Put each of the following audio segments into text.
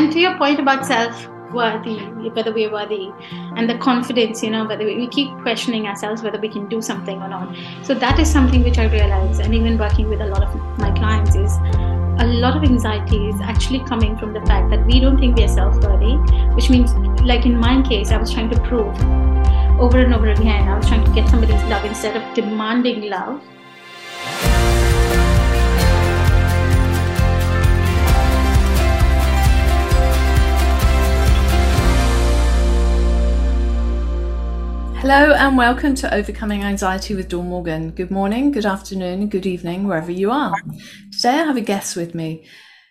and to your point about self worthy, whether we're worthy, and the confidence, you know, whether we, we, keep questioning ourselves whether we can do something or not. So that is something which I realize, and even working with a lot of my clients, is a lot of anxiety is actually coming from the fact that we don't think we are self worthy, which means, like in my case, I was trying to prove over and over again, I was trying to get somebody's love instead of demanding love. Hello and welcome to Overcoming Anxiety with Dawn Morgan. Good morning, good afternoon, good evening, wherever you are. Today I have a guest with me.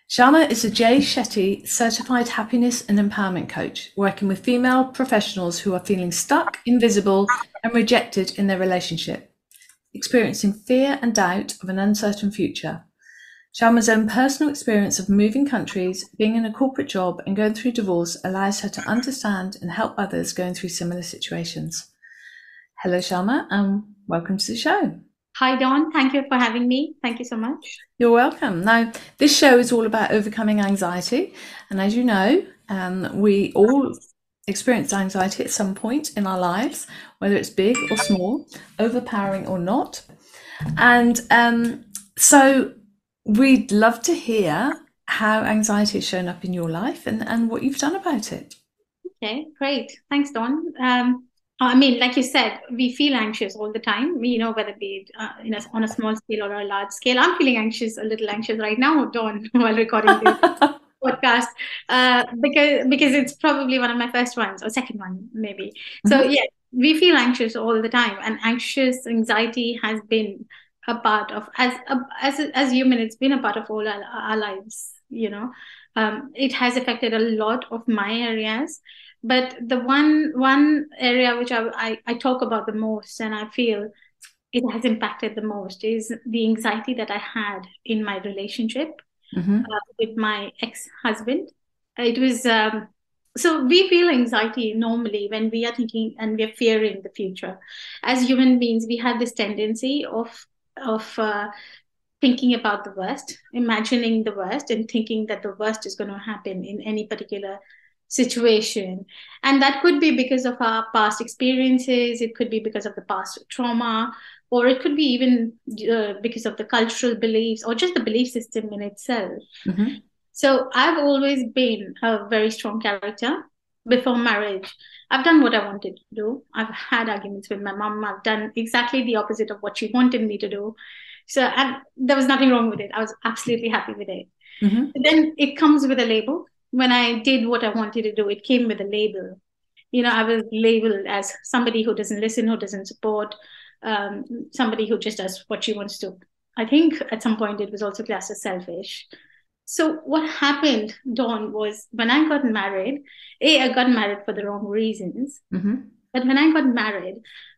Kshama is a Jay Shetty certified happiness and empowerment coach, working with female professionals who are feeling stuck, invisible, and rejected in their relationship, experiencing fear and doubt of an uncertain future. Kshama's own personal experience of moving countries, being in a corporate job, and going through divorce allows her to understand and help others going through similar situations. Hello, Kshama, and welcome to the show. Hi, Dawn. Thank you for having me. Thank you so much. You're welcome. Now, this show is all about overcoming anxiety. And as you know, um, we all experience anxiety at some point in our lives, whether it's big or small, overpowering or not. And um, so we'd love to hear how anxiety has shown up in your life and, and what you've done about it. Okay, great. Thanks, Dawn. Um, I mean, like you said, we feel anxious all the time. You know, whether it be uh, in a, on a small scale or a large scale. I'm feeling anxious, a little anxious right now, Dawn, while recording this podcast, uh, because because it's probably one of my first ones or second one, maybe. So mm-hmm. yeah, we feel anxious all the time, and anxious anxiety has been a part of as as as human. It's been a part of all our, our lives. You know, um, it has affected a lot of my areas but the one one area which I, I, I talk about the most and I feel it has impacted the most is the anxiety that I had in my relationship mm-hmm. uh, with my ex-husband. It was um, so we feel anxiety normally when we are thinking and we are fearing the future. As human beings, we have this tendency of of uh, thinking about the worst, imagining the worst, and thinking that the worst is going to happen in any particular situation. And that could be because of our past experiences it could be because of the past trauma or it could be even uh, because of the cultural beliefs or just the belief system in itself. Mm-hmm. so i've always been a very strong character before marriage. I've done what i wanted to do. I've had arguments with my mom. I've done exactly the opposite of what she wanted me to do. So and there was nothing wrong with it. I was absolutely happy with it. Mm-hmm. then it comes with a label when I did what I wanted to do, it came with a label. You know, I was labeled as somebody who doesn't listen, who doesn't support, um, somebody who just does what she wants to. I think at some point it was also classed as selfish. So what happened, Dawn, was when I got married, A, I got married for the wrong reasons. Mm-hmm. But when I got married,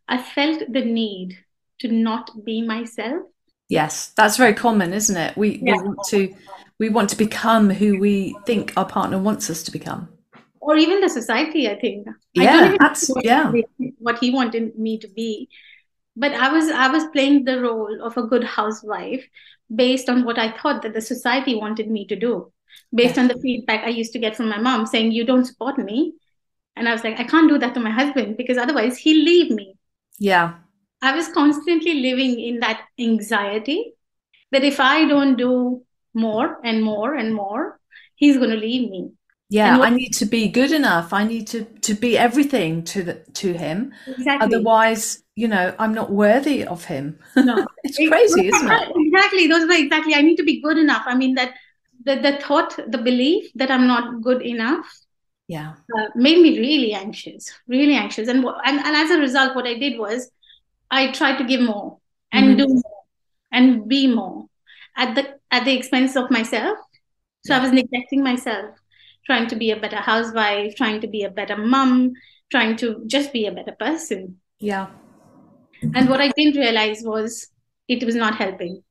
I felt the need to not be myself. Yes, that's very common, isn't it? We, yeah. we want to we want to become who we think our partner wants us to become. Or even the society i think. Yeah I absolutely yeah. what he wanted me to be. But i was i was playing the role of a good housewife based on what i thought that the society wanted me to do. Based yeah. on the feedback i used to get from my mom saying you don't support me. And i was like i can't do that to my husband because otherwise he'll leave me. Yeah. I was constantly living in that anxiety that if i don't do more and more and more, he's going to leave me. Yeah, what, I need to be good enough. I need to to be everything to the to him. Exactly. Otherwise, you know, I'm not worthy of him. No, it's crazy, isn't it? Exactly. Those are exactly. I need to be good enough. I mean that the the thought, the belief that I'm not good enough. Yeah. Uh, made me really anxious, really anxious, and, and and as a result, what I did was, I tried to give more and mm-hmm. do more and be more at the at the expense of myself. So I was neglecting myself, trying to be a better housewife, trying to be a better mom, trying to just be a better person. Yeah. And what I didn't realize was it was not helping.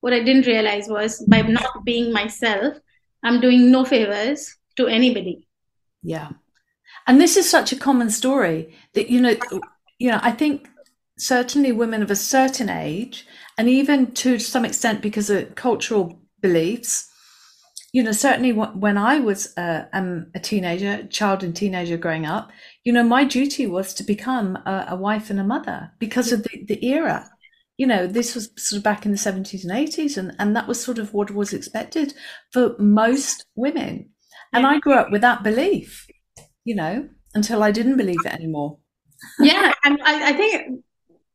What I didn't realize was by not being myself, I'm doing no favors to anybody. Yeah. And this is such a common story that, you know, you know, I think certainly women of a certain age, and even to some extent because of cultural beliefs, you know, certainly when I was uh, um, a teenager, child and teenager growing up, you know, my duty was to become a, a wife and a mother because of the, the era. You know, this was sort of back in the 70s and 80s, and, and that was sort of what was expected for most women. And I grew up with that belief, you know, until I didn't believe it anymore. yeah, and I, I think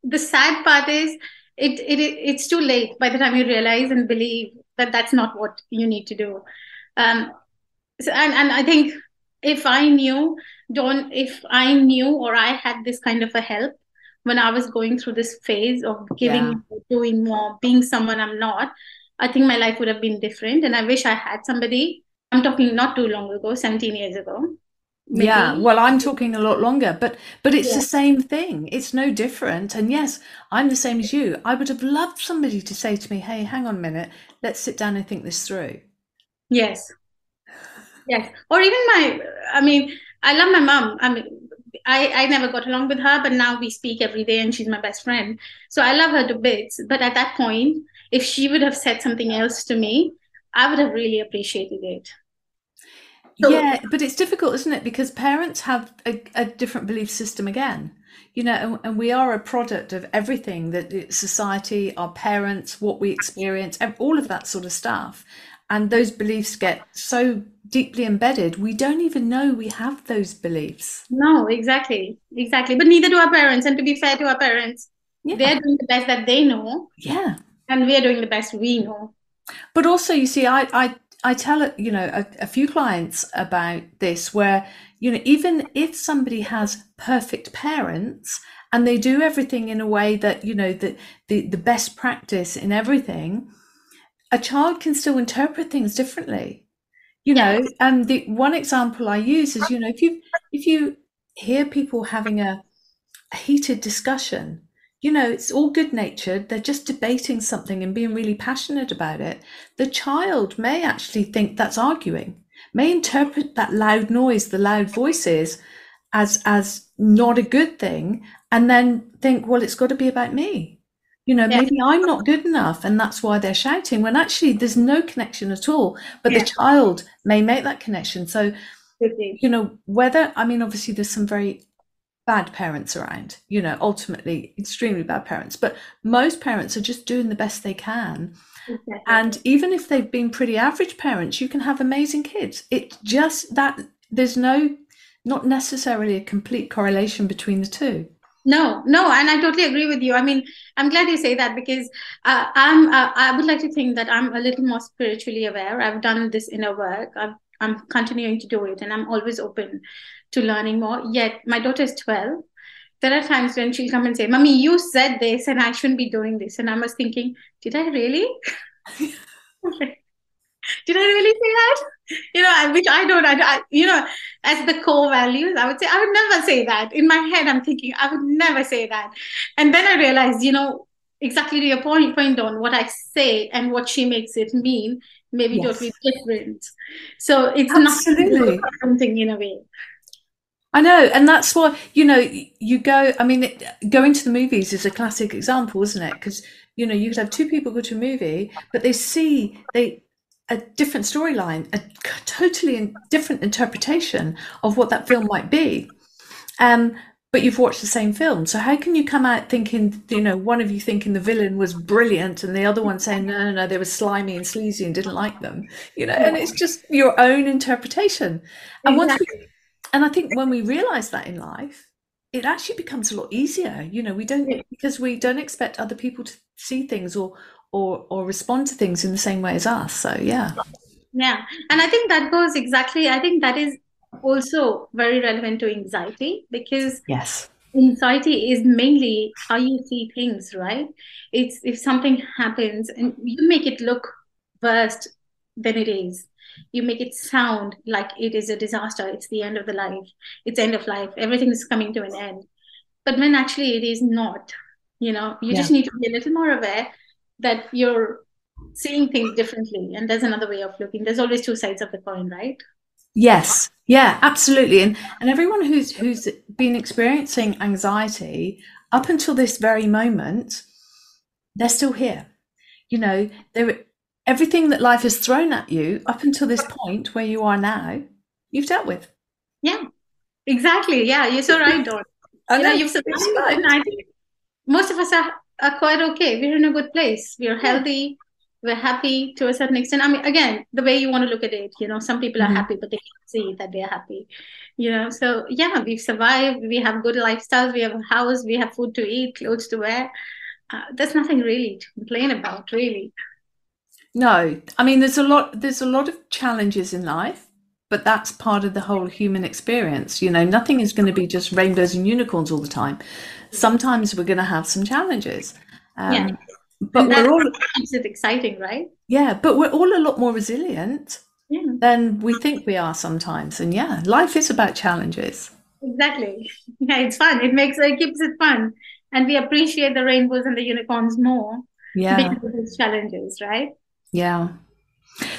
the sad part is it, it it's too late by the time you realize and believe that that's not what you need to do um so, and and i think if i knew don't if i knew or i had this kind of a help when i was going through this phase of giving yeah. doing more being someone i'm not i think my life would have been different and i wish i had somebody i'm talking not too long ago 17 years ago Maybe. Yeah, well, I'm talking a lot longer, but but it's yeah. the same thing. It's no different. And yes, I'm the same as you. I would have loved somebody to say to me, "Hey, hang on a minute, let's sit down and think this through." Yes, yes. Or even my, I mean, I love my mom. I mean, I I never got along with her, but now we speak every day, and she's my best friend. So I love her to bits. But at that point, if she would have said something else to me, I would have really appreciated it yeah, but it's difficult, isn't it? Because parents have a, a different belief system again, you know, and, and, we are a product of everything that society, our parents, what we experience, all of that sort of stuff. And those beliefs get so deeply embedded, we don't even know we have those beliefs. No, exactly. Exactly. But neither do our parents. And to be fair to our parents, yeah. they're doing the best that they know. Yeah. And we're doing the best we know. But also, you see, I, I I tell you know a, a, few clients about this where you know even if somebody has perfect parents and they do everything in a way that you know the the, the best practice in everything a child can still interpret things differently. You know and the one example i use is you know if you if you hear people having a, a heated discussion you know, it's all good natured. They're just debating something and being really passionate about it. The child may actually think that's arguing, may interpret that loud noise, the loud voices, as as not a good thing, and then think, well, it's got to be about me. You know, yeah. maybe I'm not good enough, and that's why they're shouting. When actually there's no connection at all. But yeah. the child may make that connection. So, you know, whether I mean, obviously, there's some very bad parents around, you know, ultimately extremely bad parents. But most parents are just doing the best they can. Exactly. And even if they've been pretty average parents, you can have amazing kids. It just that there's no, not necessarily a complete correlation between the two. No, no, and I totally agree with you. I mean, I'm glad you say that because uh, I'm. Uh, I would like to think that I'm a little more spiritually aware. I've done this inner work. I've, I'm continuing to do it, and I'm always open to learning more. Yet my daughter is 12. There are times when she'll come and say, Mommy, you said this and I shouldn't be doing this. And I was thinking, Did I really? Did I really say that? You know, which I don't, I, I, you know, as the core values, I would say, I would never say that. In my head, I'm thinking, I would never say that. And then I realized, you know, exactly to your point, point on what I say and what she makes it mean, maybe yes. totally different. So it's Absolutely. not something in a way. I know, and that's why you know you go. I mean, it, going to the movies is a classic example, isn't it? Because you know you could have two people go to a movie, but they see they a different storyline, a totally different interpretation of what that film might be. Um, but you've watched the same film, so how can you come out thinking, you know, one of you thinking the villain was brilliant, and the other one saying no, no, no, they were slimy and sleazy and didn't like them, you know, and it's just your own interpretation. And exactly. once we and I think when we realize that in life, it actually becomes a lot easier. You know, we don't because we don't expect other people to see things or or or respond to things in the same way as us. So yeah. Yeah. And I think that goes exactly, I think that is also very relevant to anxiety because yes. anxiety is mainly how you see things right? It's if something happens and you make it look worse than it is. You make it sound like it is a disaster. It's the end of the life. It's end of life. Everything is coming to an end. But when actually it is not you know you yeah. just need to be a little more aware that you're seeing things differently and there's another way of looking. There's always two sides of the coin right yes yeah absolutely and and everyone who's who's been experiencing anxiety up until this very moment they're still here you know they're everything that life has thrown at you up until this point where you are now, you've dealt with. Yeah, exactly. Yeah, you're so right, Dawn. I You know, know, you've survived, and I think most of us are, are quite okay. We're in a good place. We're healthy. We're happy to a certain extent. I mean, again, the way you want to look at it, you know, some people are Mhm. happy, but they can't see that they're happy. You know, so yeah, we've survived. We have good lifestyles. We have a house. We have food to eat, clothes to wear. Uh, there's nothing really to complain about, really. No, I mean there's a lot there's a lot of challenges in life, but that's part of the whole human experience. You know, nothing is going to be just rainbows and unicorns all the time. Sometimes we're going to have some challenges. Um, Yeah. But And that we're all keeps it exciting, right? yeah, but we're all a lot more resilient Yeah, than we think we are sometimes. And yeah, life is about challenges. exactly. Yeah, it's fun. It makes it keeps it fun, and we appreciate the rainbows and the unicorns more Yeah. because challenges, right? Yeah.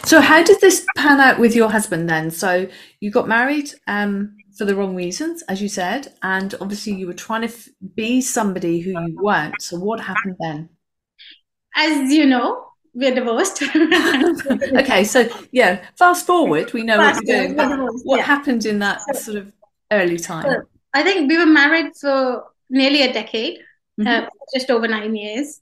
So how did this pan out with your husband then? So you got married um, for the wrong reasons, as you said, and obviously you were trying to f- be somebody who you weren't. So what happened then? As you know, we're divorced. Okay, so yeah, fast forward, we know what Fast you're doing. forward, But we're divorced, what yeah. happened in that sort of early time? I think we were married for nearly a decade, Mhm. uh, just over nine years.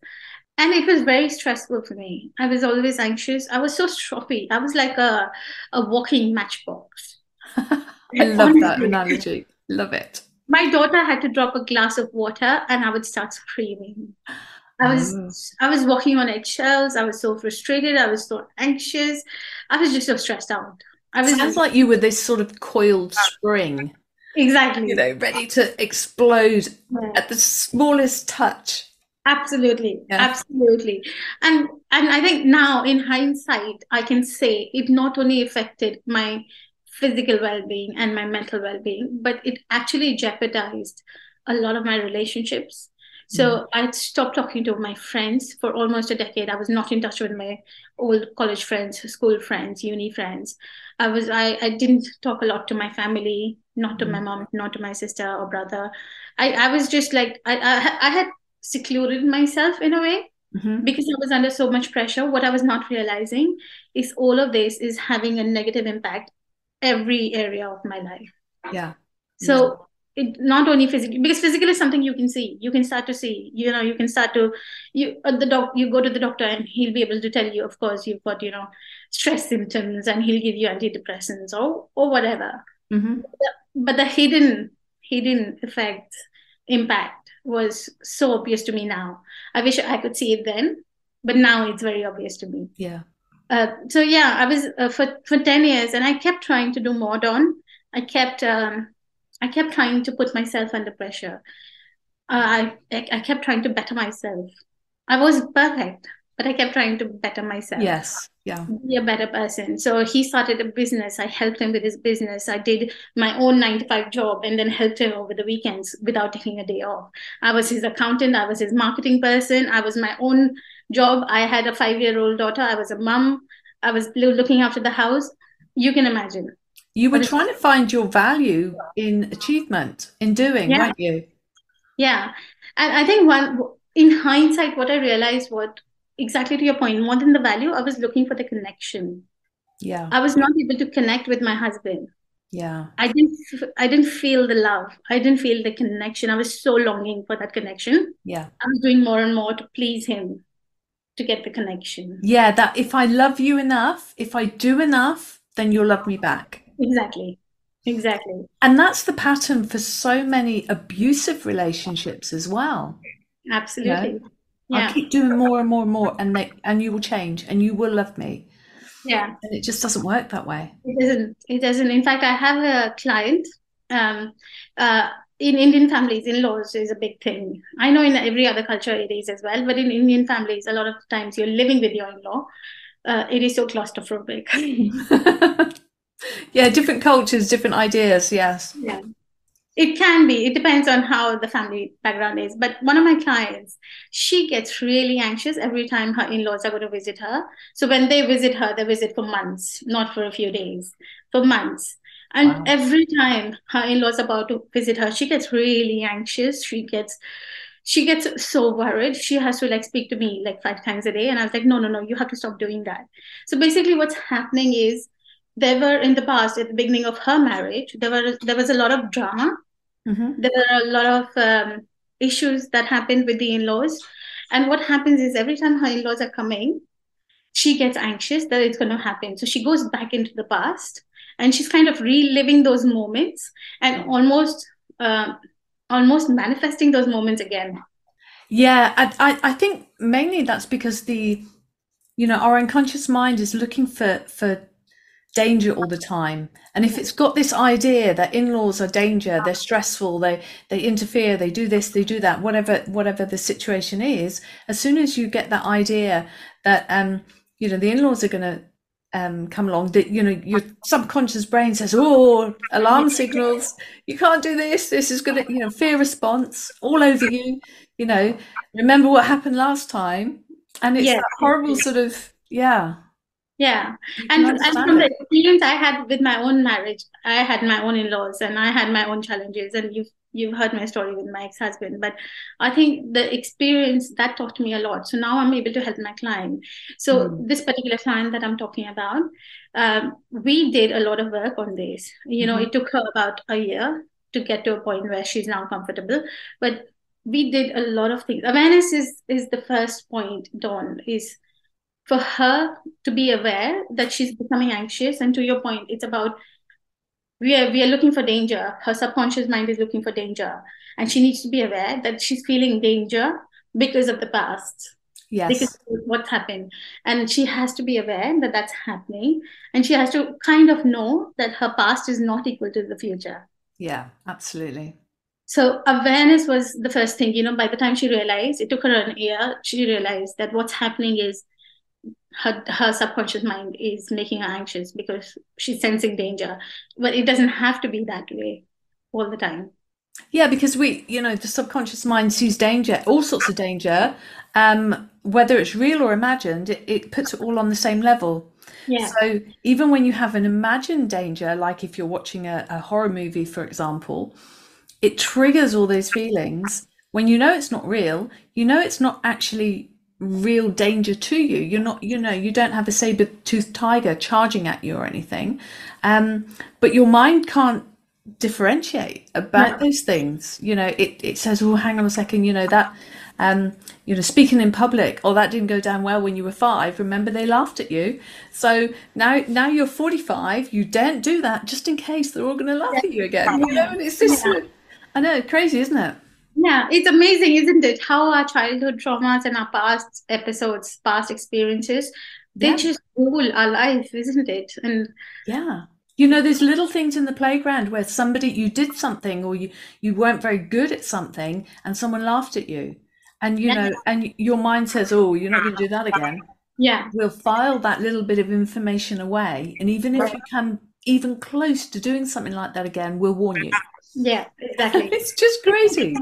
And it was very stressful for me. I was always anxious. I was so stroppy. I was like a, a walking matchbox. I love that analogy. Love it. My daughter had to drop a glass of water and I would start screaming. I was Oh. I was walking on eggshells. I was so frustrated. I was so anxious. I was just so stressed out. I was Sounds like you were this sort of coiled spring, exactly you know, ready to explode Yeah. at the smallest touch. Absolutely, Yeah. absolutely. And and I think now in hindsight, I can say it not only affected my physical well-being and my mental well-being, but it actually jeopardized a lot of my relationships. So I stopped talking to my friends for almost a decade. I was not in touch with my old college friends, school friends, uni friends. I was I, I didn't talk a lot to my family, not to my mom, not to my sister or brother. I, I was just like I, I I had secluded myself in a way Mhm. because I was under so much pressure. What I was not realizing is all of this is having a negative impact every area of my life. Yeah. So it not only physically because physically is something you can see. You can start to see. You know, you can start to you at the doc you go to the doctor and he'll be able to tell you, of course, you've got, you know, stress symptoms and he'll give you antidepressants or or whatever Mhm. but the hidden hidden effect impact was so obvious to me now i wish i could see it then but now it's very obvious to me Yeah. uh, so yeah i was uh, for for 10 years and i kept trying to do more Dawn. i kept um i kept trying to put myself under pressure uh, I, I kept trying to better myself i was perfect but i kept trying to better myself Yes. Yeah. be a better person. So he started a business. I helped him with his business. I did my own nine to five job and then helped him over the weekends without taking a day off. I was his accountant. I was his marketing person. I was my own job. I had a five year old daughter. I was a mom. I was looking after the house. You can imagine. You were trying to find your value in achievement, in doing, Yeah. weren't you? Yeah. And I think one, in hindsight, what I realized what exactly to your point, more than the value, I was looking for the connection. Yeah. I was not able to connect with my husband. Yeah. I didn't I didn't feel the love. I didn't feel the connection. I was so longing for that connection. Yeah. I was doing more and more to please him to get the connection. Yeah. That if I love you enough, if I do enough, then you'll love me back. Exactly. Exactly. And that's the pattern for so many abusive relationships as well. Absolutely. I'll Yeah. keep doing more and more and more, and they, and you will change, and you will love me. Yeah. And it just doesn't work that way. It doesn't. It doesn't. In fact, I have a client. Um, uh, in Indian families, in-laws is a big thing. I know in every other culture it is as well, but in Indian families, a lot of times you're living with your in-law. Uh, it is so claustrophobic. yeah, different cultures, different ideas. Yes. Yeah. It can be. It depends on how the family background is. But one of my clients, she gets really anxious every time her in-laws are going to visit her. So when they visit her, they visit for months, not for a few days, for months. And Wow. every time her in-laws are about to visit her, she gets really anxious. She gets she gets so worried she has to like speak to me like five times a day and i was like no no no you have to stop doing that so basically what's happening is there were in the past at the beginning of her marriage there were there was a lot of drama. Mm-hmm. there were a lot of um, issues that happened with the in-laws. And what happens is every time her in-laws are coming she gets anxious that it's going to happen. So she goes back into the past and she's kind of reliving those moments and almost uh, almost manifesting those moments again. Yeah I, I think mainly that's because the you know our unconscious mind is looking for for danger all the time. And if it's got this idea that in-laws are danger they're stressful they they interfere they do this they do that whatever whatever the situation is as soon as you get that idea that um you know the in-laws are going to um, come along that you know your subconscious brain says oh alarm signals. You can't do this. This is gonna you know fear response all over you you know. Remember what happened last time? And it's yeah. horrible sort of yeah yeah. And, and from the experience i had with my own marriage i had my own in-laws and i had my own challenges and you've you've heard my story with my ex-husband but i think the experience that taught me a lot. So now i'm able to help my client. So mm. this particular client that i'm talking about um, we did a lot of work on this. You know mm-hmm. it took her about a year to get to a point where she's now comfortable but we did a lot of things. Awareness is is the first point dawn is for her to be aware that she's becoming anxious. And to your point it's about we are we are looking for danger. Her subconscious mind is looking for danger. And she needs to be aware that she's feeling danger because of the past. Yes. Because what's happened. And she has to be aware that that's happening. And she has to kind of know that her past is not equal to the future. Yeah absolutely. So awareness was the first thing. You know by the time she realized it took her an year she realized that what's happening is her her subconscious mind is making her anxious because she's sensing danger. But it doesn't have to be that way all the time. Yeah because we you know the subconscious mind sees danger all sorts of danger um whether it's real or imagined it, it puts it all on the same level. Yeah. so even when you have an imagined danger like if you're watching a, a horror movie for example it triggers all those feelings. When you know it's not real you know it's not actually real danger to you. You're not, you know, you don't have a saber toothed tiger charging at you or anything. Um, but your mind can't differentiate about no. those things. You know, it, it says, oh, hang on a second, you know, that, um, you know, speaking in public, oh, that didn't go down well when you were five. Remember, they laughed at you. So now, now you're 45. You don't do that just in case they're all going to laugh yeah. at you again. You know, and it's just, yeah. I know, crazy, isn't it? Yeah it's amazing isn't it? How our childhood traumas and our past episodes past experiences they yeah. just rule our life isn't it? And yeah. You know there's little things in the playground where somebody you did something or you you weren't very good at something and someone laughed at you. And you know and your mind says oh you're not going to do that again. Yeah. We'll file that little bit of information away. And even if you come even close to doing something like that again we'll warn you. Yeah exactly. It's just crazy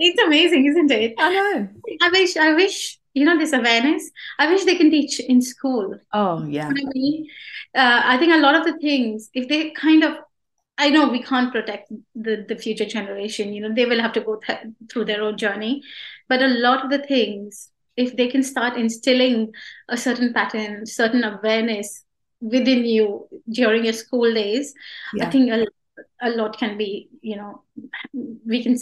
it's amazing, isn't it? I know. I wish, I wish, you know, this awareness. I wish they can teach in school. Oh yeah. You know I mean, uh, I think a lot of the things, if they kind of, I know we can't protect the the future generation. You know, they will have to go th- through their own journey, but a lot of the things, if they can start instilling a certain pattern, certain awareness within you during your school days, yeah. I think a, a lot can be, you know, we can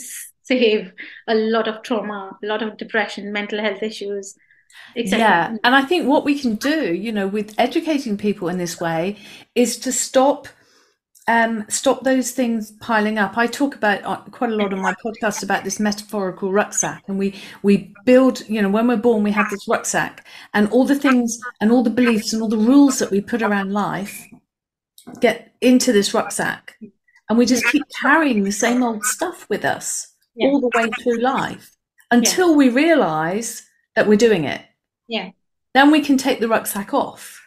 save a lot of trauma, a lot of depression, mental health issues. Etc. Yeah, and I think what we can do, you know, with educating people in this way, is to stop um, stop those things piling up. I talk about uh, quite a lot on my podcast about this metaphorical rucksack, and we we build. You know, when we're born, we have this rucksack, and all the things and all the beliefs and all the rules that we put around life get into this rucksack, and we just keep carrying the same old stuff with us yeah. all the way through life until yeah. we realize that we're doing it. Yeah. Then we can take the rucksack off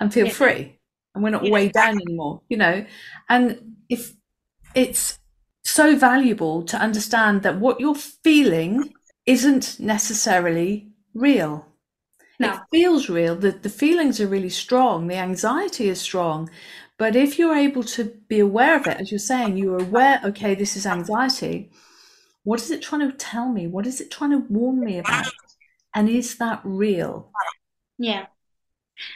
and feel yeah. free and we're not weighed down anymore, you know. And if it's so valuable to understand that what you're feeling isn't necessarily real. No. It feels real, the, the feelings are really strong, the anxiety is strong. But if you're able to be aware of it, as you're saying, you're aware, okay, this is anxiety, what is it trying to tell me? What is it trying to warn me about? And is that real? Yeah.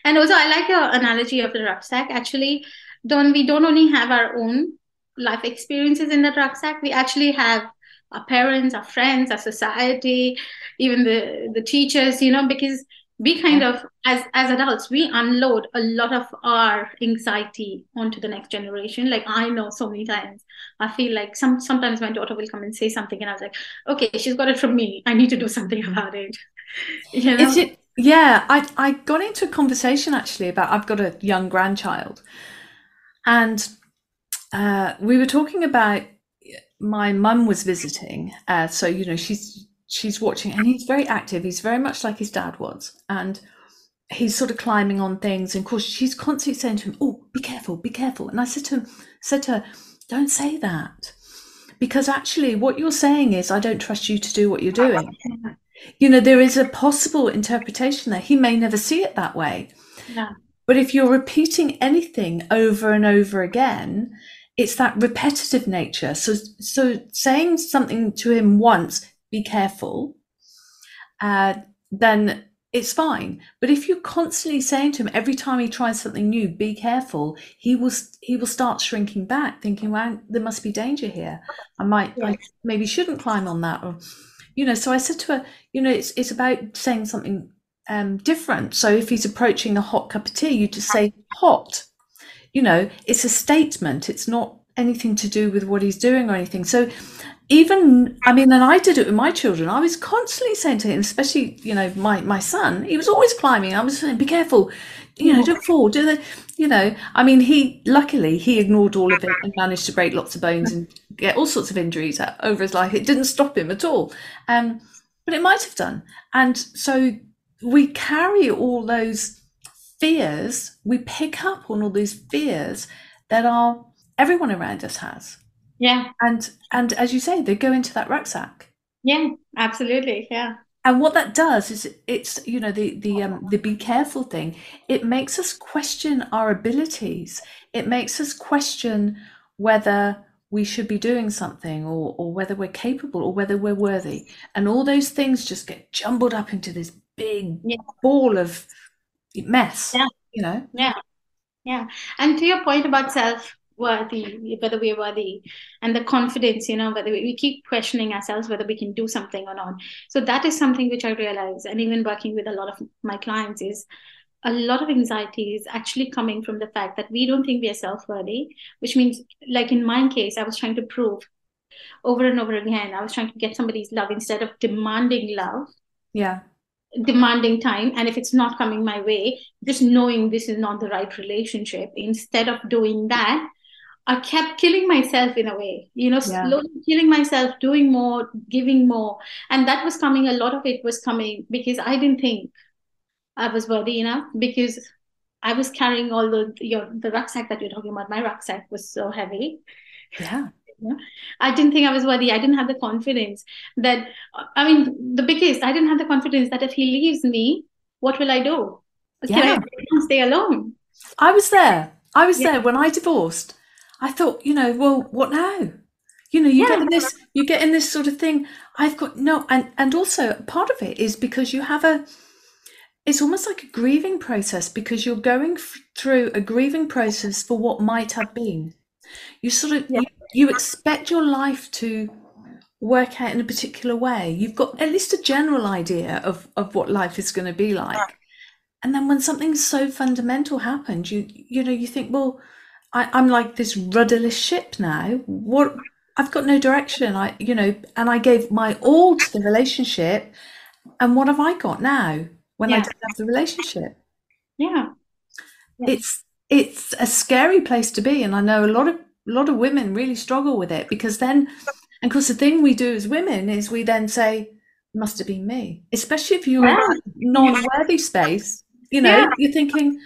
And also, I like your analogy of the rucksack. Actually, don't we don't only have our own life experiences in the rucksack. We actually have our parents, our friends, our society, even the the teachers. You know, because we kind of as as adults we unload a lot of our anxiety onto the next generation. Like i know so many times i feel like some sometimes my daughter will come and say something and i was like okay she's got it from me. I need to do something about it. You know? it, yeah i i got into a conversation actually about i've got a young grandchild. And uh, we were talking about my mum was visiting uh, so you know she's she's watching and he's very active. He's very much like his dad was and he's sort of climbing on things. And of course she's constantly saying to him oh be careful be careful. And i said to him said to her don't say that because actually what you're saying is i don't trust you to do what you're doing. you know there is a possible interpretation there. He may never see it that way. Yeah. but if you're repeating anything over and over again it's that repetitive nature. So so saying something to him once be careful, uh, then it's fine. But if you're constantly saying to him every time he tries something new, be careful, he will he will start shrinking back, thinking, "Well, there must be danger here. I might, yeah. I maybe shouldn't climb on that." Or, you know. So I said to her, you know, it's it's about saying something um, different. So if he's approaching a hot cup of tea, you just say hot. You know, it's a statement. It's not anything to do with what he's doing or anything. So even I mean, and I did it with my children. I was constantly saying to him, especially you know my my son, he was always climbing. I was saying, "Be careful, you know, don't fall." Do the, you know? I mean, he luckily he ignored all of it and managed to break lots of bones and get all sorts of injuries over his life. It didn't stop him at all, um, but it might have done. And so we carry all those fears. We pick up on all these fears that are everyone around us has yeah. And and as you say, they go into that rucksack. Yeah, absolutely. Yeah. And what that does is it's you know the the um, the be careful thing. It makes us question our abilities. It makes us question whether we should be doing something or or whether we're capable or whether we're worthy. And all those things just get jumbled up into this big yeah. ball of mess. Yeah. You know. Yeah. Yeah. And to your point about self worthy, whether we're worthy, and the confidence, you know, whether we, we, keep questioning ourselves whether we can do something or not. So that is something which I realize, and even working with a lot of my clients is a lot of anxiety is actually coming from the fact that we don't think we are self-worthy, which means, like in my case, I was trying to prove over and over again, I was trying to get somebody's love instead of demanding love. Yeah demanding time and if it's not coming my way just knowing this is not the right relationship instead of doing that I kept killing myself in a way, you know, yeah. slowly killing myself, doing more, giving more. And that was coming, a lot of it was coming because I didn't think I was worthy enough because I was carrying all the your the rucksack that you're talking about. My rucksack was so heavy. Yeah. I didn't think I was worthy. I didn't have the confidence that I mean the biggest, I didn't have the confidence that if he leaves me, what will I do? Can I stay alone? I was there. I was yeah. there when I divorced. I thought, you know, well, what now? You know, you yeah. get in this, you get in this sort of thing. I've got no, and and also part of it is because you have a. It's almost like a grieving process because you're going f- through a grieving process for what might have been. You sort of yeah. you, you expect your life to work out in a particular way. You've got at least a general idea of of what life is going to be like, and then when something so fundamental happens, you you know you think, well I, I'm like this rudderless ship now. What I've got no direction. I, you know, and I gave my all to the relationship, and what have I got now when yeah. I don't have the relationship? Yeah. yeah. it's it's a scary place to be, and I know a lot of a lot of women really struggle with it because then, and of course, the thing we do as women is we then say, "Must have been me," especially if you're yeah. in a non-worthy space. You know, you're thinking,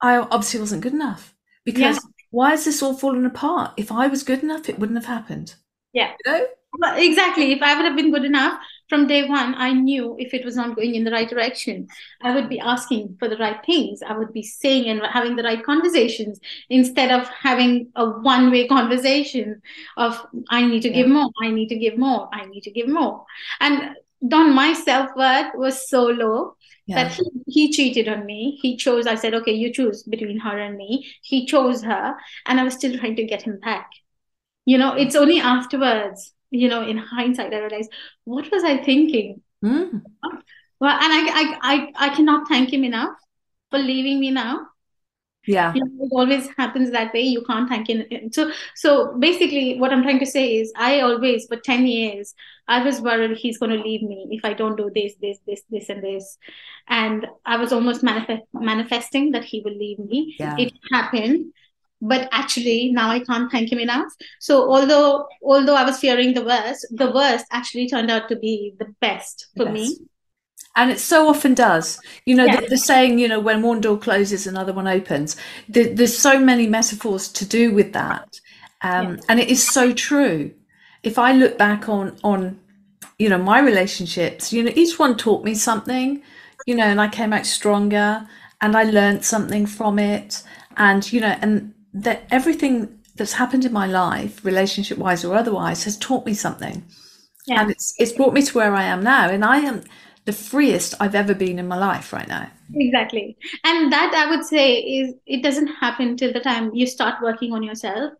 "I obviously wasn't good enough." Because yeah. why is this all falling apart? If I was good enough, it wouldn't have happened. Yeah. You know? Well, exactly. If I would have been good enough, from day one, I knew if it was not going in the right direction, I would be asking for the right things. I would be saying and having the right conversations instead of having a one way conversation of, I need to yeah. give more, I need to give more, I need to give more. And Dawn, my self worth was so low yeah. that he, he cheated on me. He chose, I said, okay, you choose between her and me. He chose her, and I was still trying to get him back. You know, it's only afterwards, you know, in hindsight, I realized, what was I thinking? Mm. Well, and I, I, I, I cannot thank him enough for leaving me now yeah. You know, it always happens that way. You can't thank him so so basically what i'm trying to say is i always for 10 years i was worried he's going to leave me if i don't do this this this this and this. And i was almost manifest, manifesting that he will leave me yeah. it happened. But actually now i can't thank him enough. So although although i was fearing the worst the worst actually turned out to be the best for the best. me and it so often does you know yeah. the, the, saying you know when one door closes another one opens the, there's so many metaphors to do with that um, yeah. and it is so true if i look back on on you know my relationships you know each one taught me something you know and i came out stronger and i learned something from it and you know and that everything that's happened in my life relationship wise or otherwise has taught me something yeah. and it's it's brought me to where i am now and i am the freest I've ever been in my life right now. Exactly. And that I would say is it doesn't happen till the time you start working on yourself.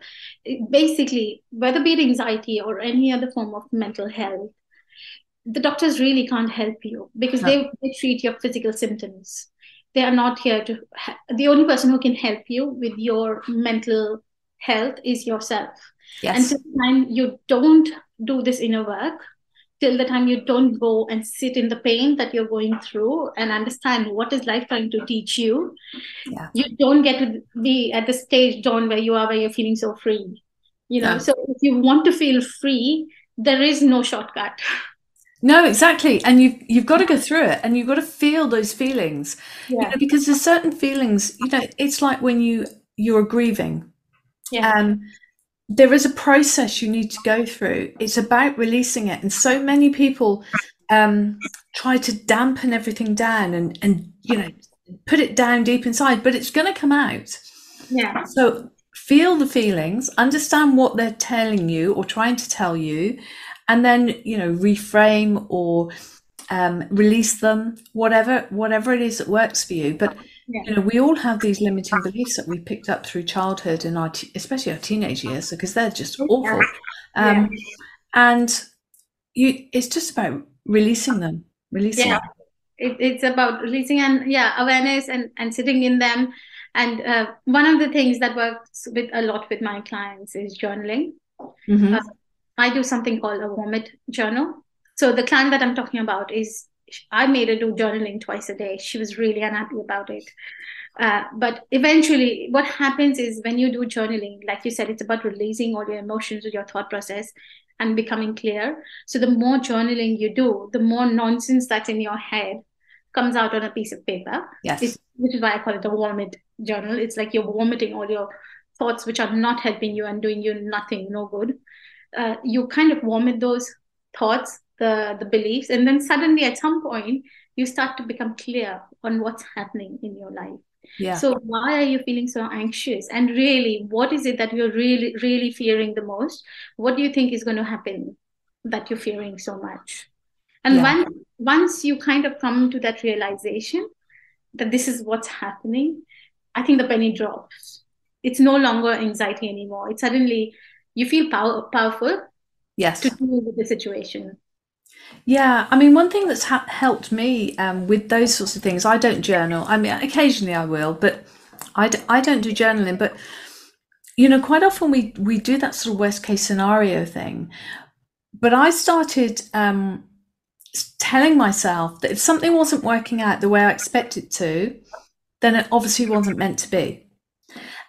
Basically, whether be it anxiety or any other form of mental health, the doctors really can't help you because no. they, they treat your physical symptoms. They are not here to, the only person who can help you with your mental health is yourself. Yes. And the time you don't do this inner work, till the time you don't go and sit in the pain that you're going through and understand what is life trying to teach you yeah. you don't get to be at the stage john where you are where you're feeling so free you know so if you want to feel free there is no shortcut no exactly and you've you've got to go through it and you've got to feel those feelings yeah. you know, because there's certain feelings you know it's like when you you're grieving yeah. um there is a process you need to go through. It's about releasing it. And so many people um, try to dampen everything down and, and, you know, put it down deep inside, but it's going to come out. Yeah. So feel the feelings, understand what they're telling you or trying to tell you, and then, you know, reframe or um, release them, whatever, whatever it is that works for you. But yeah. you know we all have these limiting beliefs that we picked up through childhood and our t- especially our teenage years because they're just awful. Um, yeah. and you it's just about releasing them releasing yeah. it, it's about releasing and yeah awareness and and sitting in them. And uh, one of the things that works with a lot with my clients is journaling. Mm-hmm. uh, i do something called a vomit journal. So the client that i'm talking about is I made her do journaling twice a day. She was really unhappy about it. Uh, but eventually, what happens is when you do journaling, like you said, it's about releasing all your emotions with your thought process and becoming clear. So the more journaling you do, the more nonsense that's in your head comes out on a piece of paper. Yes. It's, which is why I call it a vomit journal. It's like you're vomiting all your thoughts which are not helping you and doing you nothing, no good. Uh, you kind of vomit those thoughts the the beliefs. And then suddenly at some point you start to become clear on what's happening in your life. Yeah. So why are you feeling so anxious? And really what is it that you're really really fearing the most? What do you think is going to happen that you're fearing so much? And yeah. once once you kind of come to that realization that this is what's happening i think the penny drops. It's no longer anxiety anymore. It suddenly you feel power, powerful yes. to deal with the situation yeah, I mean, one thing that's ha- helped me um, with those sorts of things, I don't journal. I mean, occasionally I will, but I d- I don't do journaling. But you know, quite often we we do that sort of worst case scenario thing. But I started um, telling myself that if something wasn't working out the way I expected to, then it obviously wasn't meant to be.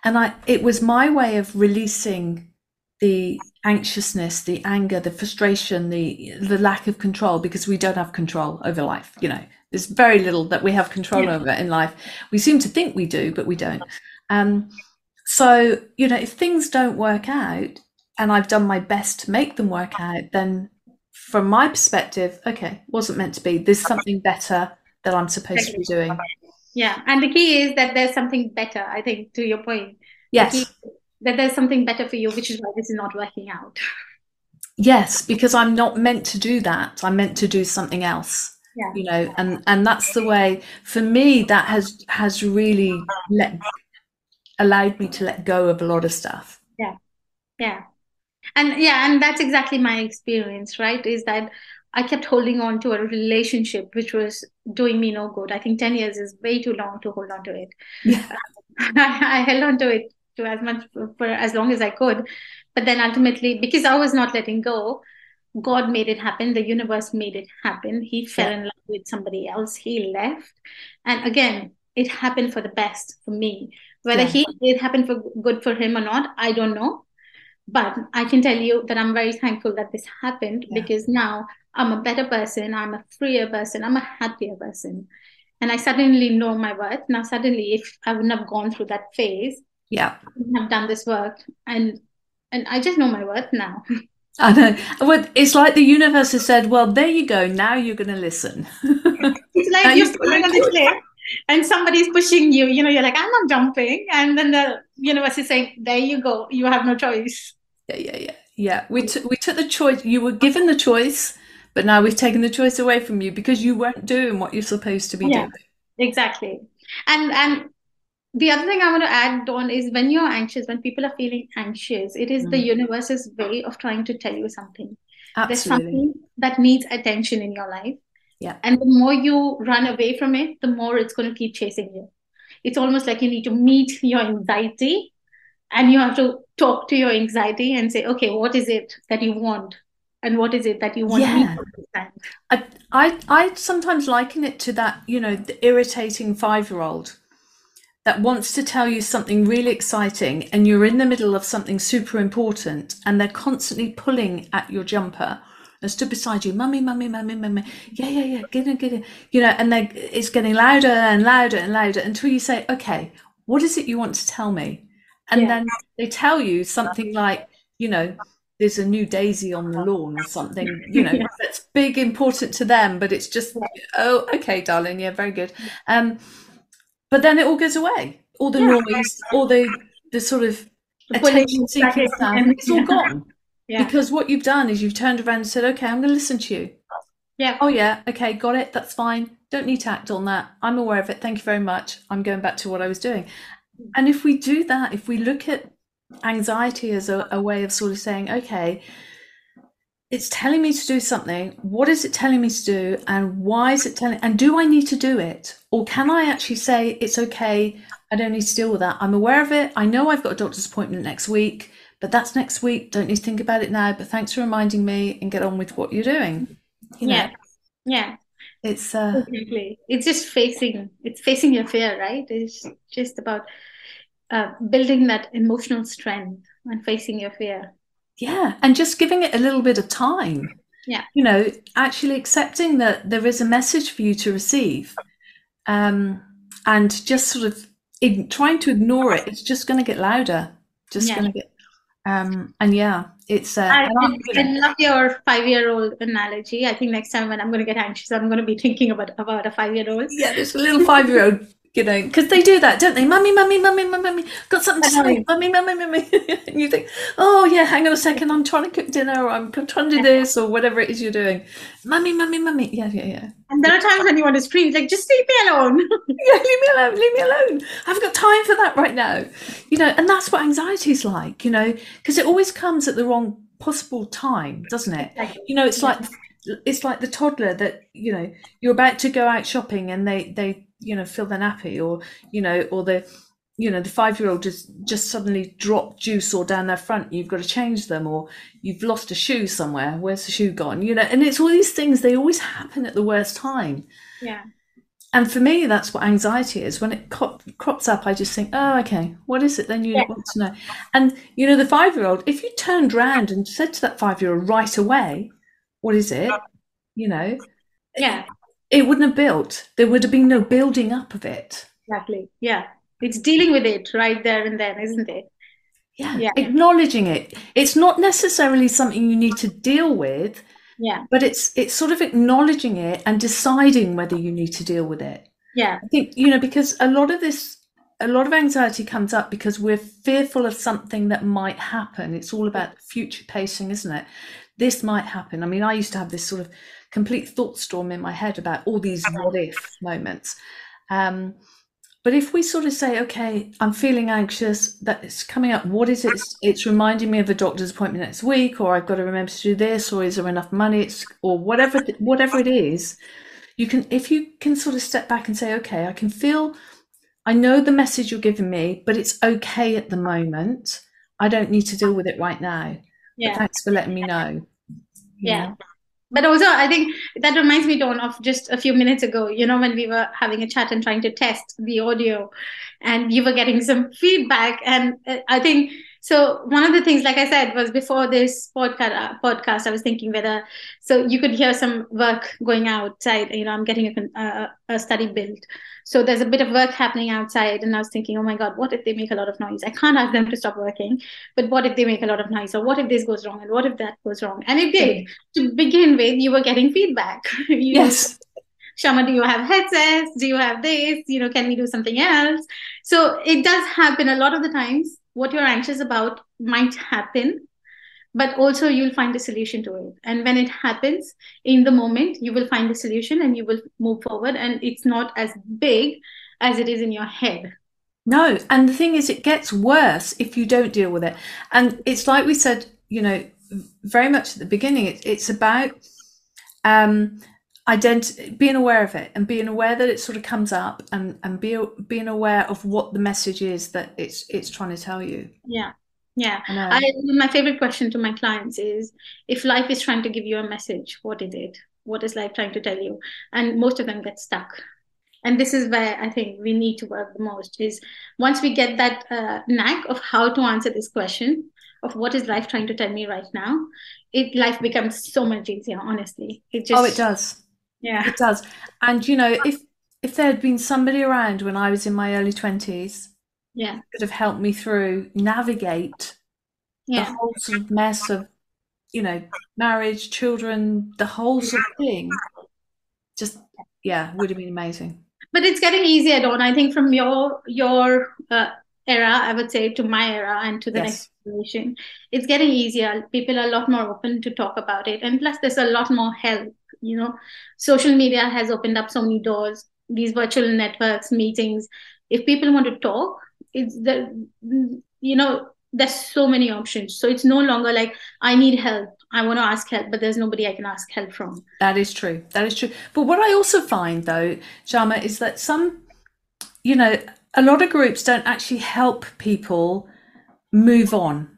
And I, it was my way of releasing the anxiousness, the anger, the frustration, the the lack of control because we don't have control over life. You know, there's very little that we have control yeah. over in life. We seem to think we do, but we don't. Um, so you know, if things don't work out, and I've done my best to make them work out, then from my perspective, okay, wasn't meant to be. There's something better that I'm supposed to be doing. Yeah. And the key is that there's something better, I think, to your point. Yes. That there's something better for you, which is why this is not working out. Yes, because I'm not meant to do that. I'm meant to do something else. Yeah. You know, and and that's the way for me that has has really let allowed me to let go of a lot of stuff. Yeah. Yeah. And yeah, and that's exactly my experience, right? Is that I kept holding on to a relationship which was doing me no good. I think 10 years is way too long to hold on to it. Yeah. I, I held on to it to as much for as long as I could. But then ultimately, because I was not letting go, God made it happen. The universe made it happen. He fell Yeah. in love with somebody else. He left. And again, it happened for the best for me. Whether Yeah. he it happened for good for him or not, I don't know. But I can tell you that I'm very thankful that this happened Yeah. because now I'm a better person, I'm a freer person, I'm a happier person. And I suddenly know my worth. Now, suddenly, if I wouldn't have gone through that phase, Yeah. i've done this work. And and I just know my worth now. I know. Well, it's like the universe has said, well, there you go. Now you're going to listen. It's like you're standing on this cliff and somebody's pushing you, you know, you're like, I'm not jumping. And then the universe is saying, There you go, you have no choice. Yeah, yeah, yeah, yeah. We took we took the choice. You were given the choice, but now we've taken the choice away from you because you weren't doing what you're supposed to be Yeah. doing. Exactly. And and the other thing I want to add, Dawn, is when you're anxious, when people are feeling anxious, it is the Mm. universe's way of trying to tell you something. Absolutely. There's something that needs attention in your life. Yeah. And the more you run away from it, the more it's going to keep chasing you. It's almost like you need to meet your anxiety and you have to talk to your anxiety and say, okay, what is it that you want? And what is it that you want me Yeah. to understand? I, I I sometimes liken it to that, you know, the irritating five-year-old that wants to tell you something really exciting and you're in the middle of something super important and they're constantly pulling at your jumper and stood beside you, mummy, mummy, mummy, mummy, yeah, yeah, yeah, get it, get it, you know, and they it's getting louder and louder and louder until you say, okay, what is it you want to tell me? And Yeah. then they tell you something like, you know, there's a new daisy on the lawn or something, you know, Yeah. that's big, important to them, but it's just, oh, okay, darling, yeah, very good. Um, but then it all goes away. All the Yeah. noise, all the the sort of attention seeking stuff, it's all gone. Yeah. Because what you've done is you've turned around and said, okay, I'm going to listen to you. Yeah. Oh, yeah, okay, got it. That's fine. Don't need to act on that. I'm aware of it. Thank you very much. I'm going back to what I was doing. And if we do that, if we look at anxiety as a, a way of sort of saying, okay, it's telling me to do something. What is it telling me to do? And why is it telling? And do I need to do it? Or can I actually say, it's okay. I don't need to deal with that. I'm aware of it. I know I've got a doctor's appointment next week, but that's next week. Don't need to think about it now. But thanks for reminding me and get on with what you're doing. You know, Yeah. Yeah. it's uh, Exactly. It's just facing, it's facing your fear, right? It's just about uh, building that emotional strength and facing your fear. Yeah, and just giving it a little bit of time. Yeah. You know, actually accepting that there is a message for you to receive, um, and just sort of in, trying to ignore it. It's just going to get louder. Just Yeah. going to get, um, and yeah, it's. Uh, I, I love your five-year-old analogy. I think next time when I'm going to get anxious, I'm going to be thinking about about a five-year-old. yeah, there's a little five-year-old. You know, because they do that, don't they? Mummy, mummy, mummy, mummy, mummy, got something to say. Mummy, mummy, mummy. and you think, oh yeah, hang on a second, I'm trying to cook dinner, or I'm trying to do this, or whatever it is you're doing. Mummy, mummy, mummy. Yeah, yeah, yeah. And there are times when you want to scream, like, just leave me alone. Yeah, leave me alone, leave me alone. I haven't got time for that right now. You know, and that's what anxiety is like, you know, because it always comes at the wrong possible time, doesn't it? You know, it's like it's like the toddler that, you know, you're about to go out shopping and they they, you know, fill their nappy or, you know, or the you know, the five year old just just suddenly dropped juice or down their front, you've got to change them, or you've lost a shoe somewhere, where's the shoe gone? You know, and it's all these things, they always happen at the worst time. Yeah. And for me, that's what anxiety is. When it cro- crops up, I just think, oh, okay, what is it? Then you Yeah. want to know. And, you know, the five year old, if you turned round and said to that five year old right away, what is it? Uh-huh. You know, Yeah. It wouldn't have built. There would have been no building up of it. Exactly. Yeah. It's dealing with it right there and then, isn't it? Yeah. Yeah. Acknowledging it. It's not necessarily something you need to deal with, Yeah. But it's it's sort of acknowledging it and deciding whether you need to deal with it. Yeah. I think, you know, because a lot of this a lot of anxiety comes up because we're fearful of something that might happen. It's all about future pacing, isn't it? This might happen. I mean, I used to have this sort of complete thought storm in my head about all these what if moments. Um, but if we sort of say, okay, I'm feeling anxious, that it's coming up, what is it? It's, it's, reminding me of a doctor's appointment next week, or I've got to remember to do this, or is there enough money? It's, or whatever, whatever it is, you can, if you can sort of step back and say, okay, I can feel, I know the message you're giving me, but it's okay at the moment. I don't need to deal with it right now. Yeah. But thanks for letting me know. Yeah. yeah but also i think that reminds me Dawn of just a few minutes ago you know when we were having a chat and trying to test the audio and you were getting some feedback. And uh, i think so one of the things like i said was before this podcast uh, podcast i was thinking whether so you could hear some work going outside you know i'm getting a, a, a study built so there's a bit of work happening outside, and I was thinking, oh my God, what if they make a lot of noise? I can't ask them to stop working, but what if they make a lot of noise? Or what if this goes wrong? And what if that goes wrong? And it did. To begin with, you were getting feedback. you, yes. Kshama, do you have headsets? Do you have this? You know, can we do something else? So it does happen a lot of the times. What you're anxious about might happen but also you'll find a solution to it. And when it happens in the moment you will find a solution and you will move forward and it's not as big as it is in your head. No and the thing is it gets worse if you don't deal with it. And it's like we said you know very much at the beginning it, it's about um ident- being aware of it and being aware that it sort of comes up and and be, being aware of what the message is that it's it's trying to tell you yeah yeah. I, I, my favorite question to my clients is if life is trying to give you a message, what is it? What is life trying to tell you? And most of them get stuck. And this is where I think we need to work the most is once we get that uh, knack of how to answer this question of what is life trying to tell me right now, it life becomes so much easier, honestly. It just Oh, it does. Yeah. It does. And you know, if if there had been somebody around when I was in my early 20s yeah could have helped me through navigate yeah. the whole sort of mess of you know marriage children the whole sort of thing just yeah would have been amazing but it's getting easier Dawn I think from your your uh, era I would say to my era and to the yes. next generation it's getting easier people are a lot more open to talk about it and plus there's a lot more help you know. Social media has opened up so many doors. These virtual networks meetings. If people want to talk it's the you know there's so many options. So it's no longer like i need help. I want to ask help but there's nobody i can ask help from. That is true. That is true. But what i also find though Kshama is that some you know a lot of groups don't actually help people move on.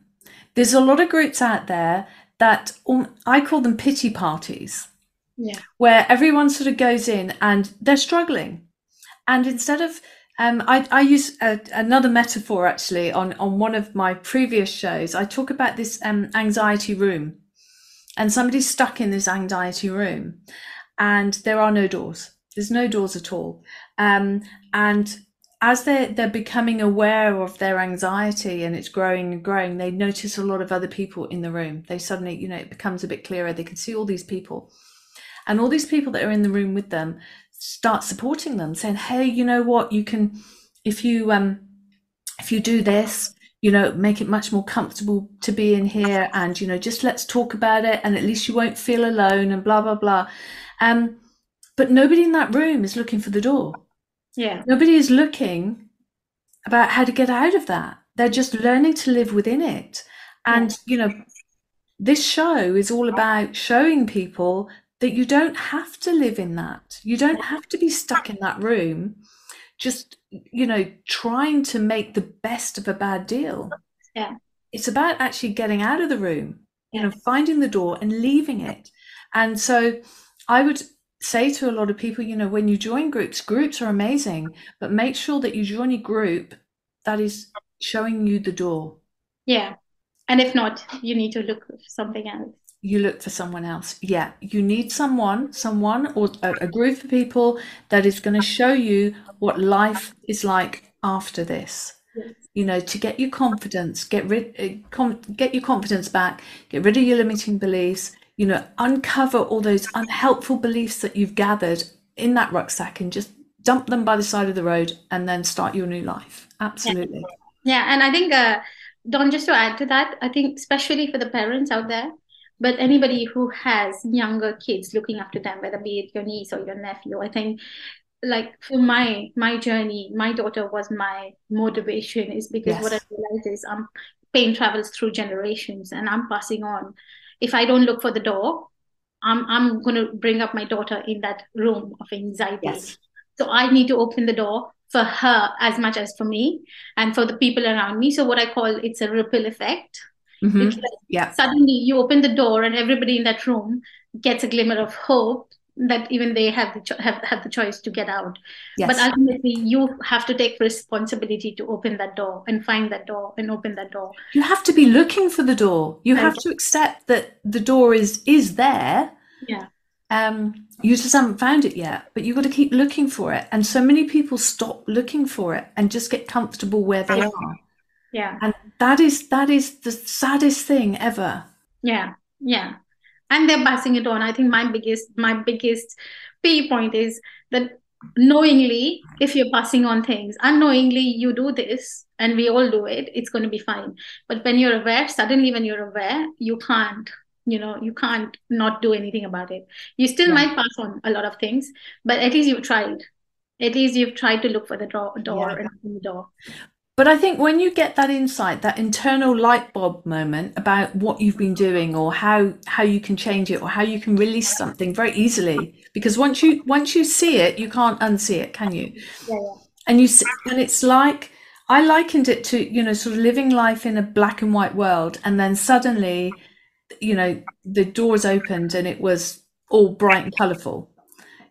There's a lot of groups out there that um, i call them pity parties yeah where everyone sort of goes in and they're struggling and instead of um, I, I use a, another metaphor actually on, on one of my previous shows. I talk about this um, anxiety room, and somebody's stuck in this anxiety room, and there are no doors. There's no doors at all. Um, and as they're, they're becoming aware of their anxiety and it's growing and growing, they notice a lot of other people in the room. They suddenly, you know, it becomes a bit clearer. They can see all these people. And all these people that are in the room with them start supporting them saying hey you know what? You can if you um if you do this you know make it much more comfortable to be in here and you know just let's talk about it and at least you won't feel alone and blah blah blah. Um but nobody in that room is looking for the door. Yeah. Nobody is looking about how to get out of that. They're just learning to live within it. And you know this show is all about showing people that you don't have to live in that. You don't have to be stuck in that room, just, you know, trying to make the best of a bad deal. Yeah. It's about actually getting out of the room, you know, finding the door and leaving it. And so I would say to a lot of people, you know, when you join groups, groups are amazing, but make sure that you join a group that is showing you the door. Yeah. And if not, you need to look for something else you look for someone else. Yeah, you need someone, someone or a, group of people that is going to show you what life is like after this. Yes. You know, to get your confidence, get rid, uh, com- get your confidence back, get rid of your limiting beliefs, you know, uncover all those unhelpful beliefs that you've gathered in that rucksack and just dump them by the side of the road and then start your new life. Absolutely. Yeah, yeah. and I think uh, Dawn, just to add to that, I think especially for the parents out there, but anybody who has younger kids looking after them, whether be it your niece or your nephew, I think like for my my journey, my daughter was my motivation is because yes. what I realized is um pain travels through generations and I'm passing on. If I don't look for the door, I'm I'm gonna bring up my daughter in that room of anxiety. Yes. So I need to open the door for her as much as for me and for the people around me. So what I call it's a ripple effect. Mm-hmm. Yeah. Suddenly you open the door and everybody in that room gets a glimmer of hope that even they have the cho- have, have the choice to get out. Yes. But ultimately you have to take responsibility to open that door and find that door and open that door. You have to be looking for the door. You have to accept that the door is is there. Yeah. Um, you just haven't found it yet, but you've got to keep looking for it. And so many people stop looking for it and just get comfortable where they are. Yeah. And that is that is the saddest thing ever. Yeah. Yeah. And they're passing it on. I think my biggest my biggest P point is that knowingly, if you're passing on things, unknowingly you do this and we all do it, it's going to be fine. But when you're aware, suddenly when you're aware, you can't you know you can't not do anything about it you still yeah. might pass on a lot of things but at least you've tried at least you've tried to look for the door, door yeah. and open the door but I think when you get that insight, that internal light bulb moment about what you've been doing or how how you can change it or how you can release something very easily, because once you once you see it, you can't unsee it, can you? Yeah, yeah. And you see, and it's like I likened it to you know sort of living life in a black and white world, and then suddenly, you know, the doors opened and it was all bright and colourful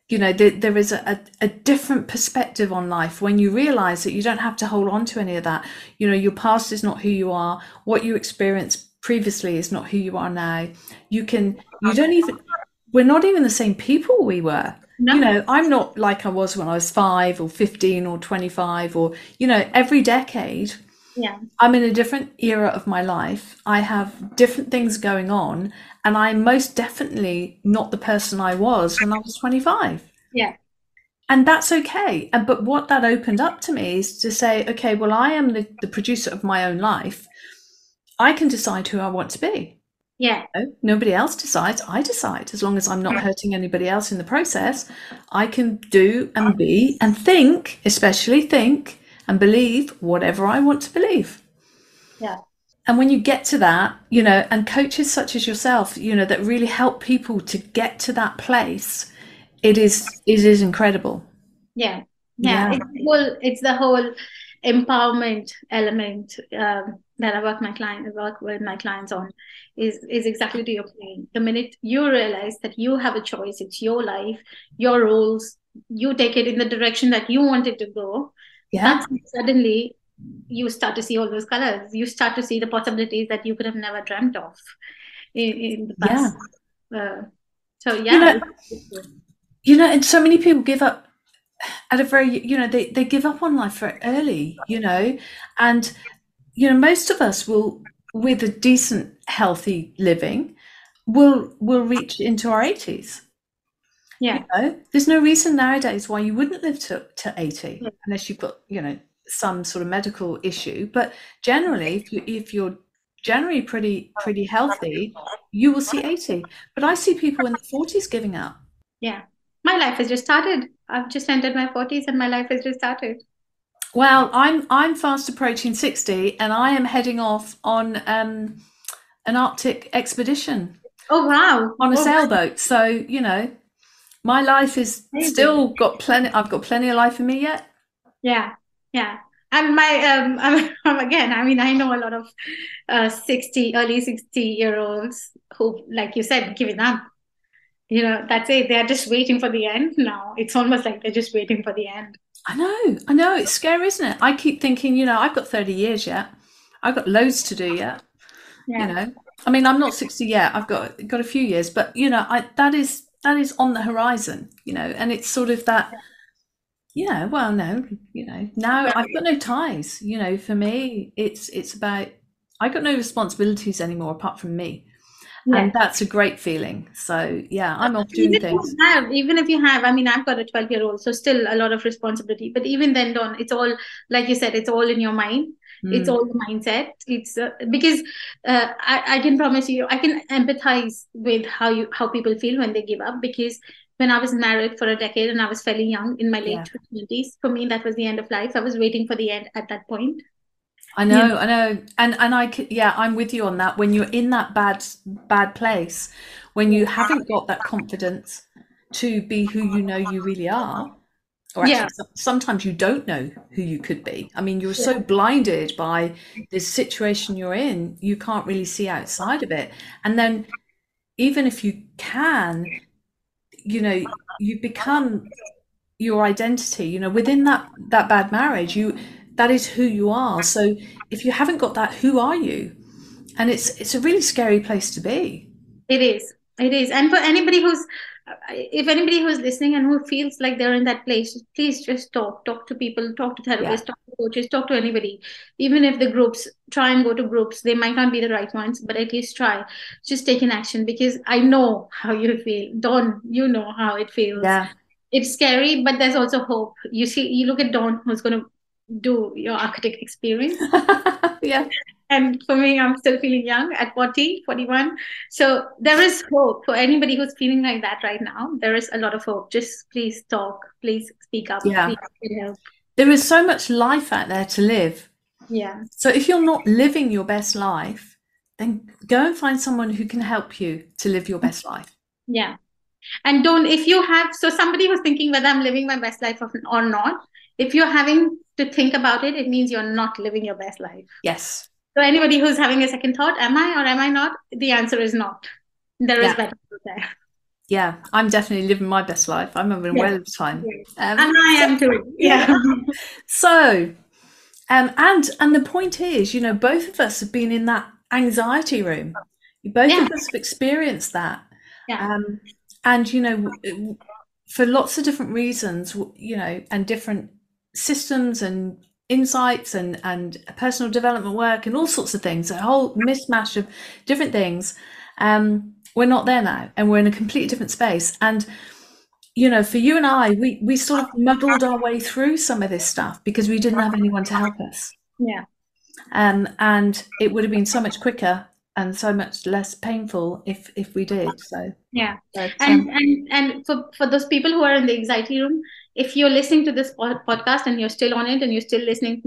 you know there, there is a, a different perspective on life when you realize that you don't have to hold on to any of that. You know your past is not who you are. What you experienced previously is not who you are now. You can you don't even we're not even the same people we were. No. you know i'm not like i was when i was 5 or 15 or 25 or you know every decade yeah. I'm in a different era of my life. I have different things going on and i'm most definitely not the person i was when i was 25 yeah. And that's okay. And but what that opened up to me is to say okay well i am the, the producer of my own life. I can decide who i want to be. Yeah. Nobody else decides. I decide. As long as i'm not hurting anybody else in the process i can do and uh-huh. be and think especially think and believe whatever I want to believe. Yeah. And when you get to that, you know, and coaches such as yourself, you know, that really help people to get to that place, it is it is incredible. Yeah. Yeah. yeah. It's, whole, it's the whole empowerment element um, that I work my client I work with my clients on is is exactly to your point. The minute you realize that you have a choice, it's your life, your rules, you take it in the direction that you want it to go, yeah suddenly you start to see all those colors you start to see the possibilities that you could have never dreamt of in, in the past yeah. Uh, so yeah you know, you know and so many people give up at a very you know they, they give up on life very early you know and you know most of us will with a decent healthy living will will reach into our 80s yeah. You know, there's no reason nowadays why you wouldn't live to, to 80 yeah. unless you've got, you know, some sort of medical issue. But generally, if, you, if you're generally pretty pretty healthy, you will see 80. But I see people in the 40s giving up. Yeah. My life has just started. I've just entered my 40s and my life has just started. Well, I'm I'm fast approaching 60 and I am heading off on um, an Arctic expedition. Oh wow. On a oh. sailboat. So, you know, my life is still got plenty i've got plenty of life in me yet yeah yeah. And my um I'm, again i mean i know a lot of uh 60 early 60 year olds who like you said giving up. You know that's it. They're just waiting for the end now. It's almost like they're just waiting for the end. I know. I know. It's scary isn't it? I keep thinking you know i've got 30 years yet. I've got loads to do yet. Yeah. you know? I mean i'm not 60 yet. I've got got a few years. But you know i that is that is on the horizon, you know, and it's sort of that, yeah, well, no, you know, now I've got no ties, you know, for me, it's, it's about, I got no responsibilities anymore apart from me. yeah. and that's a great feeling so yeah i'm off doing even things have, even if you have i mean i've got a 12 year old so still a lot of responsibility but even then Dawn it's all like you said it's all in your mind mm. it's all the mindset it's uh, because uh, I, I can promise you i can empathize with how you how people feel when they give up because when I was married for a decade and I was fairly young in my late yeah. 20s, for me, that was the end of life. I was waiting for the end at that point. I know, yeah. I know, and and I yeah, I'm with you on that. When you're in that bad bad place, when you haven't got that confidence to be who you know you really are, or actually yeah. sometimes you don't know who you could be. I mean, you're yeah. so blinded by this situation you're in, you can't really see outside of it. And then, even if you can, you know, you become your identity. You know, within that that bad marriage, you that is who you are. So if you haven't got that, who are you? And it's it's a really scary place to be. It is. It is. And for anybody who's if anybody who's listening and who feels like they're in that place, please just talk. Talk to people, talk to therapists, yeah. talk to coaches, talk to anybody. Even if the groups try and go to groups, they might not be the right ones, but at least try. Just take an action because I know how you feel. Dawn, you know how it feels. Yeah. It's scary, but there's also hope. You see, you look at Dawn, who's going to do your architect experience. yeah. And for me, I'm still feeling young at 40, 41. So there is hope for anybody who's feeling like that right now. There is a lot of hope. Just please talk, please speak up. Yeah. There is so much life out there to live. Yeah. So if you're not living your best life, then go and find someone who can help you to live your best life. Yeah. And don't, if you have, so somebody was thinking whether I'm living my best life or not, if you're having to think about it, it means you're not living your best life. Yes. So anybody who's having a second thought, am I or am I not? The answer is not. There yeah. is better there. Yeah, I'm definitely living my best life. I'm having a yeah. well of time. Um, and I am too. Yeah. so, um, and and the point is, you know, both of us have been in that anxiety room. Both yeah. of us have experienced that. Yeah. Um, and you know, for lots of different reasons, you know, and different systems and insights and and personal development work and all sorts of things a whole mishmash of different things. Um we're not there now and we're in a completely different space. And you know for you and i we we sort of muddled our way through some of this stuff because we didn't have anyone to help us. Yeah. Um and it would have been so much quicker and so much less painful if if we did so. Yeah. But, and um, and and for for those people who are in the anxiety room if you're listening to this podcast and you're still on it and you're still listening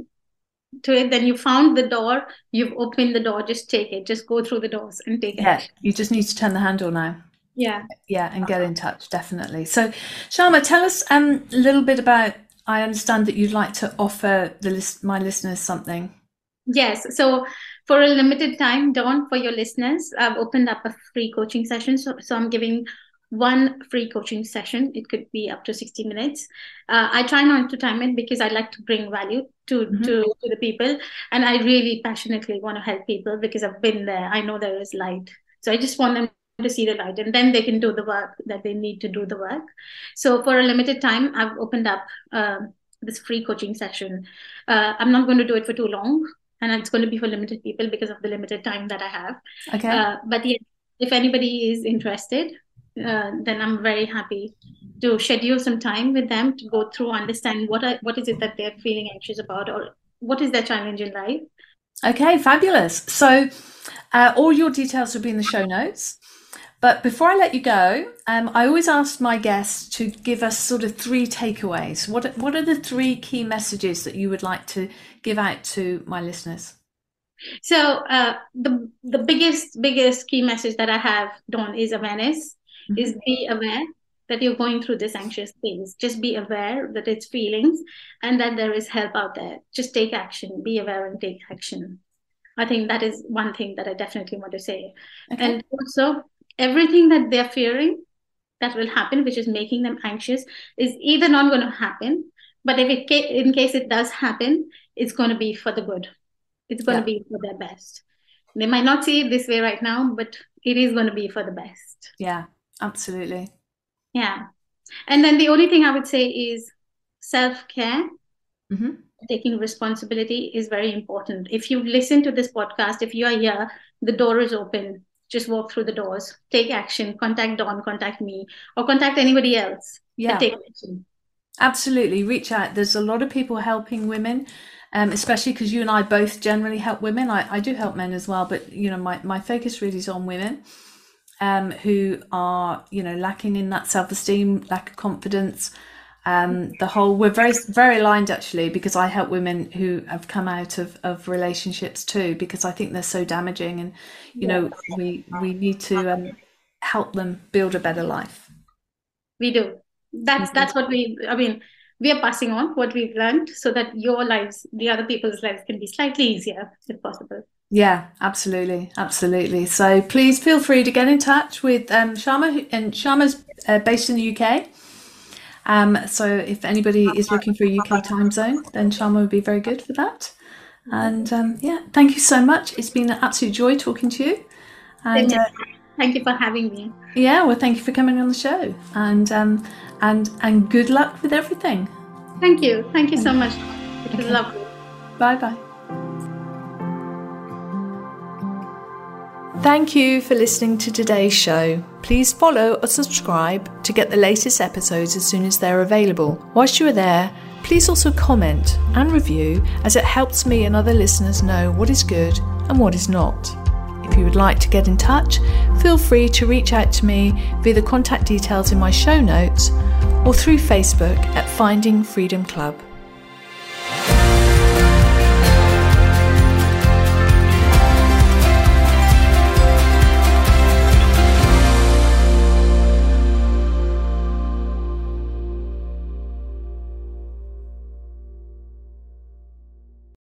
to it then you found the door you've opened the door just take it. Just go through the doors and take yeah, it. Yeah, you just need to turn the handle now. Yeah. Yeah and get in touch definitely. So Kshama, tell us um, a little bit about i understand that you'd like to offer the list my listeners something. Yes so for a limited time Dawn for your listeners i've opened up a free coaching session so, so i'm giving one free coaching session. It could be up to 60 minutes. Uh, I try not to time it because I like to bring value to, mm-hmm. to, to the people. And I really passionately want to help people because I've been there. I know there is light. So I just want them to see the light and then they can do the work that they need to do the work. So for a limited time, I've opened up uh, this free coaching session. Uh, I'm not going to do it for too long. And it's going to be for limited people because of the limited time that I have. Okay. Uh, but yeah, if anybody is interested, uh, then I'm very happy to schedule some time with them to go through, understand what are, what is it that they're feeling anxious about, or what is their challenge in life. Okay, fabulous. So, uh, all your details will be in the show notes. But before I let you go, um, I always ask my guests to give us sort of three takeaways. What what are the three key messages that you would like to give out to my listeners? So uh, the the biggest biggest key message that I have, Dawn, is awareness mm-hmm. is be aware that you're going through this anxious phase. Just be aware that it's feelings and that there is help out there. Just take action, be aware and take action. I think that is one thing that I definitely want to say. Okay. And also, everything that they're fearing that will happen, which is making them anxious, is either not going to happen, but if it in case it does happen, it's going to be for the good. It's going yeah. to be for their best. They might not see it this way right now, but it is going to be for the best. Yeah, Absolutely. Yeah. And then the only thing I would say is self care. Mm-hmm. Taking responsibility is very important. If you listen to this podcast, if you are here, the door is open. just walk through the doors, take action, contact Dawn, contact me, or contact anybody else. Yeah. take action. Absolutely. Reach out. There's a lot of people helping women. Um, especially because you and I both generally help women. I, I do help men as well, but you know, my, my focus really is on women um, who are, you know, lacking in that self esteem, lack of confidence. Um, the whole we're very very aligned actually because I help women who have come out of, of relationships too because I think they're so damaging and you know we we need to um, help them build a better life. We do. That's that's what we. I mean, we are passing on what we've learned so that your lives, the other people's lives, can be slightly easier if possible. Yeah, absolutely, absolutely. So please feel free to get in touch with um, Kshama, and Kshama's uh, based in the UK. Um, so if anybody is looking for a UK time zone, then Kshama would be very good for that. And um, yeah, thank you so much. It's been an absolute joy talking to you. And uh, thank you for having me. Yeah, well, thank you for coming on the show. And um, and and good luck with everything. Thank you. Thank you so much. It was okay. lovely. Bye bye. Thank you for listening to today's show. Please follow or subscribe to get the latest episodes as soon as they're available. Whilst you are there, please also comment and review as it helps me and other listeners know what is good and what is not. If you would like to get in touch, feel free to reach out to me via the contact details in my show notes or through Facebook at Finding Freedom Club.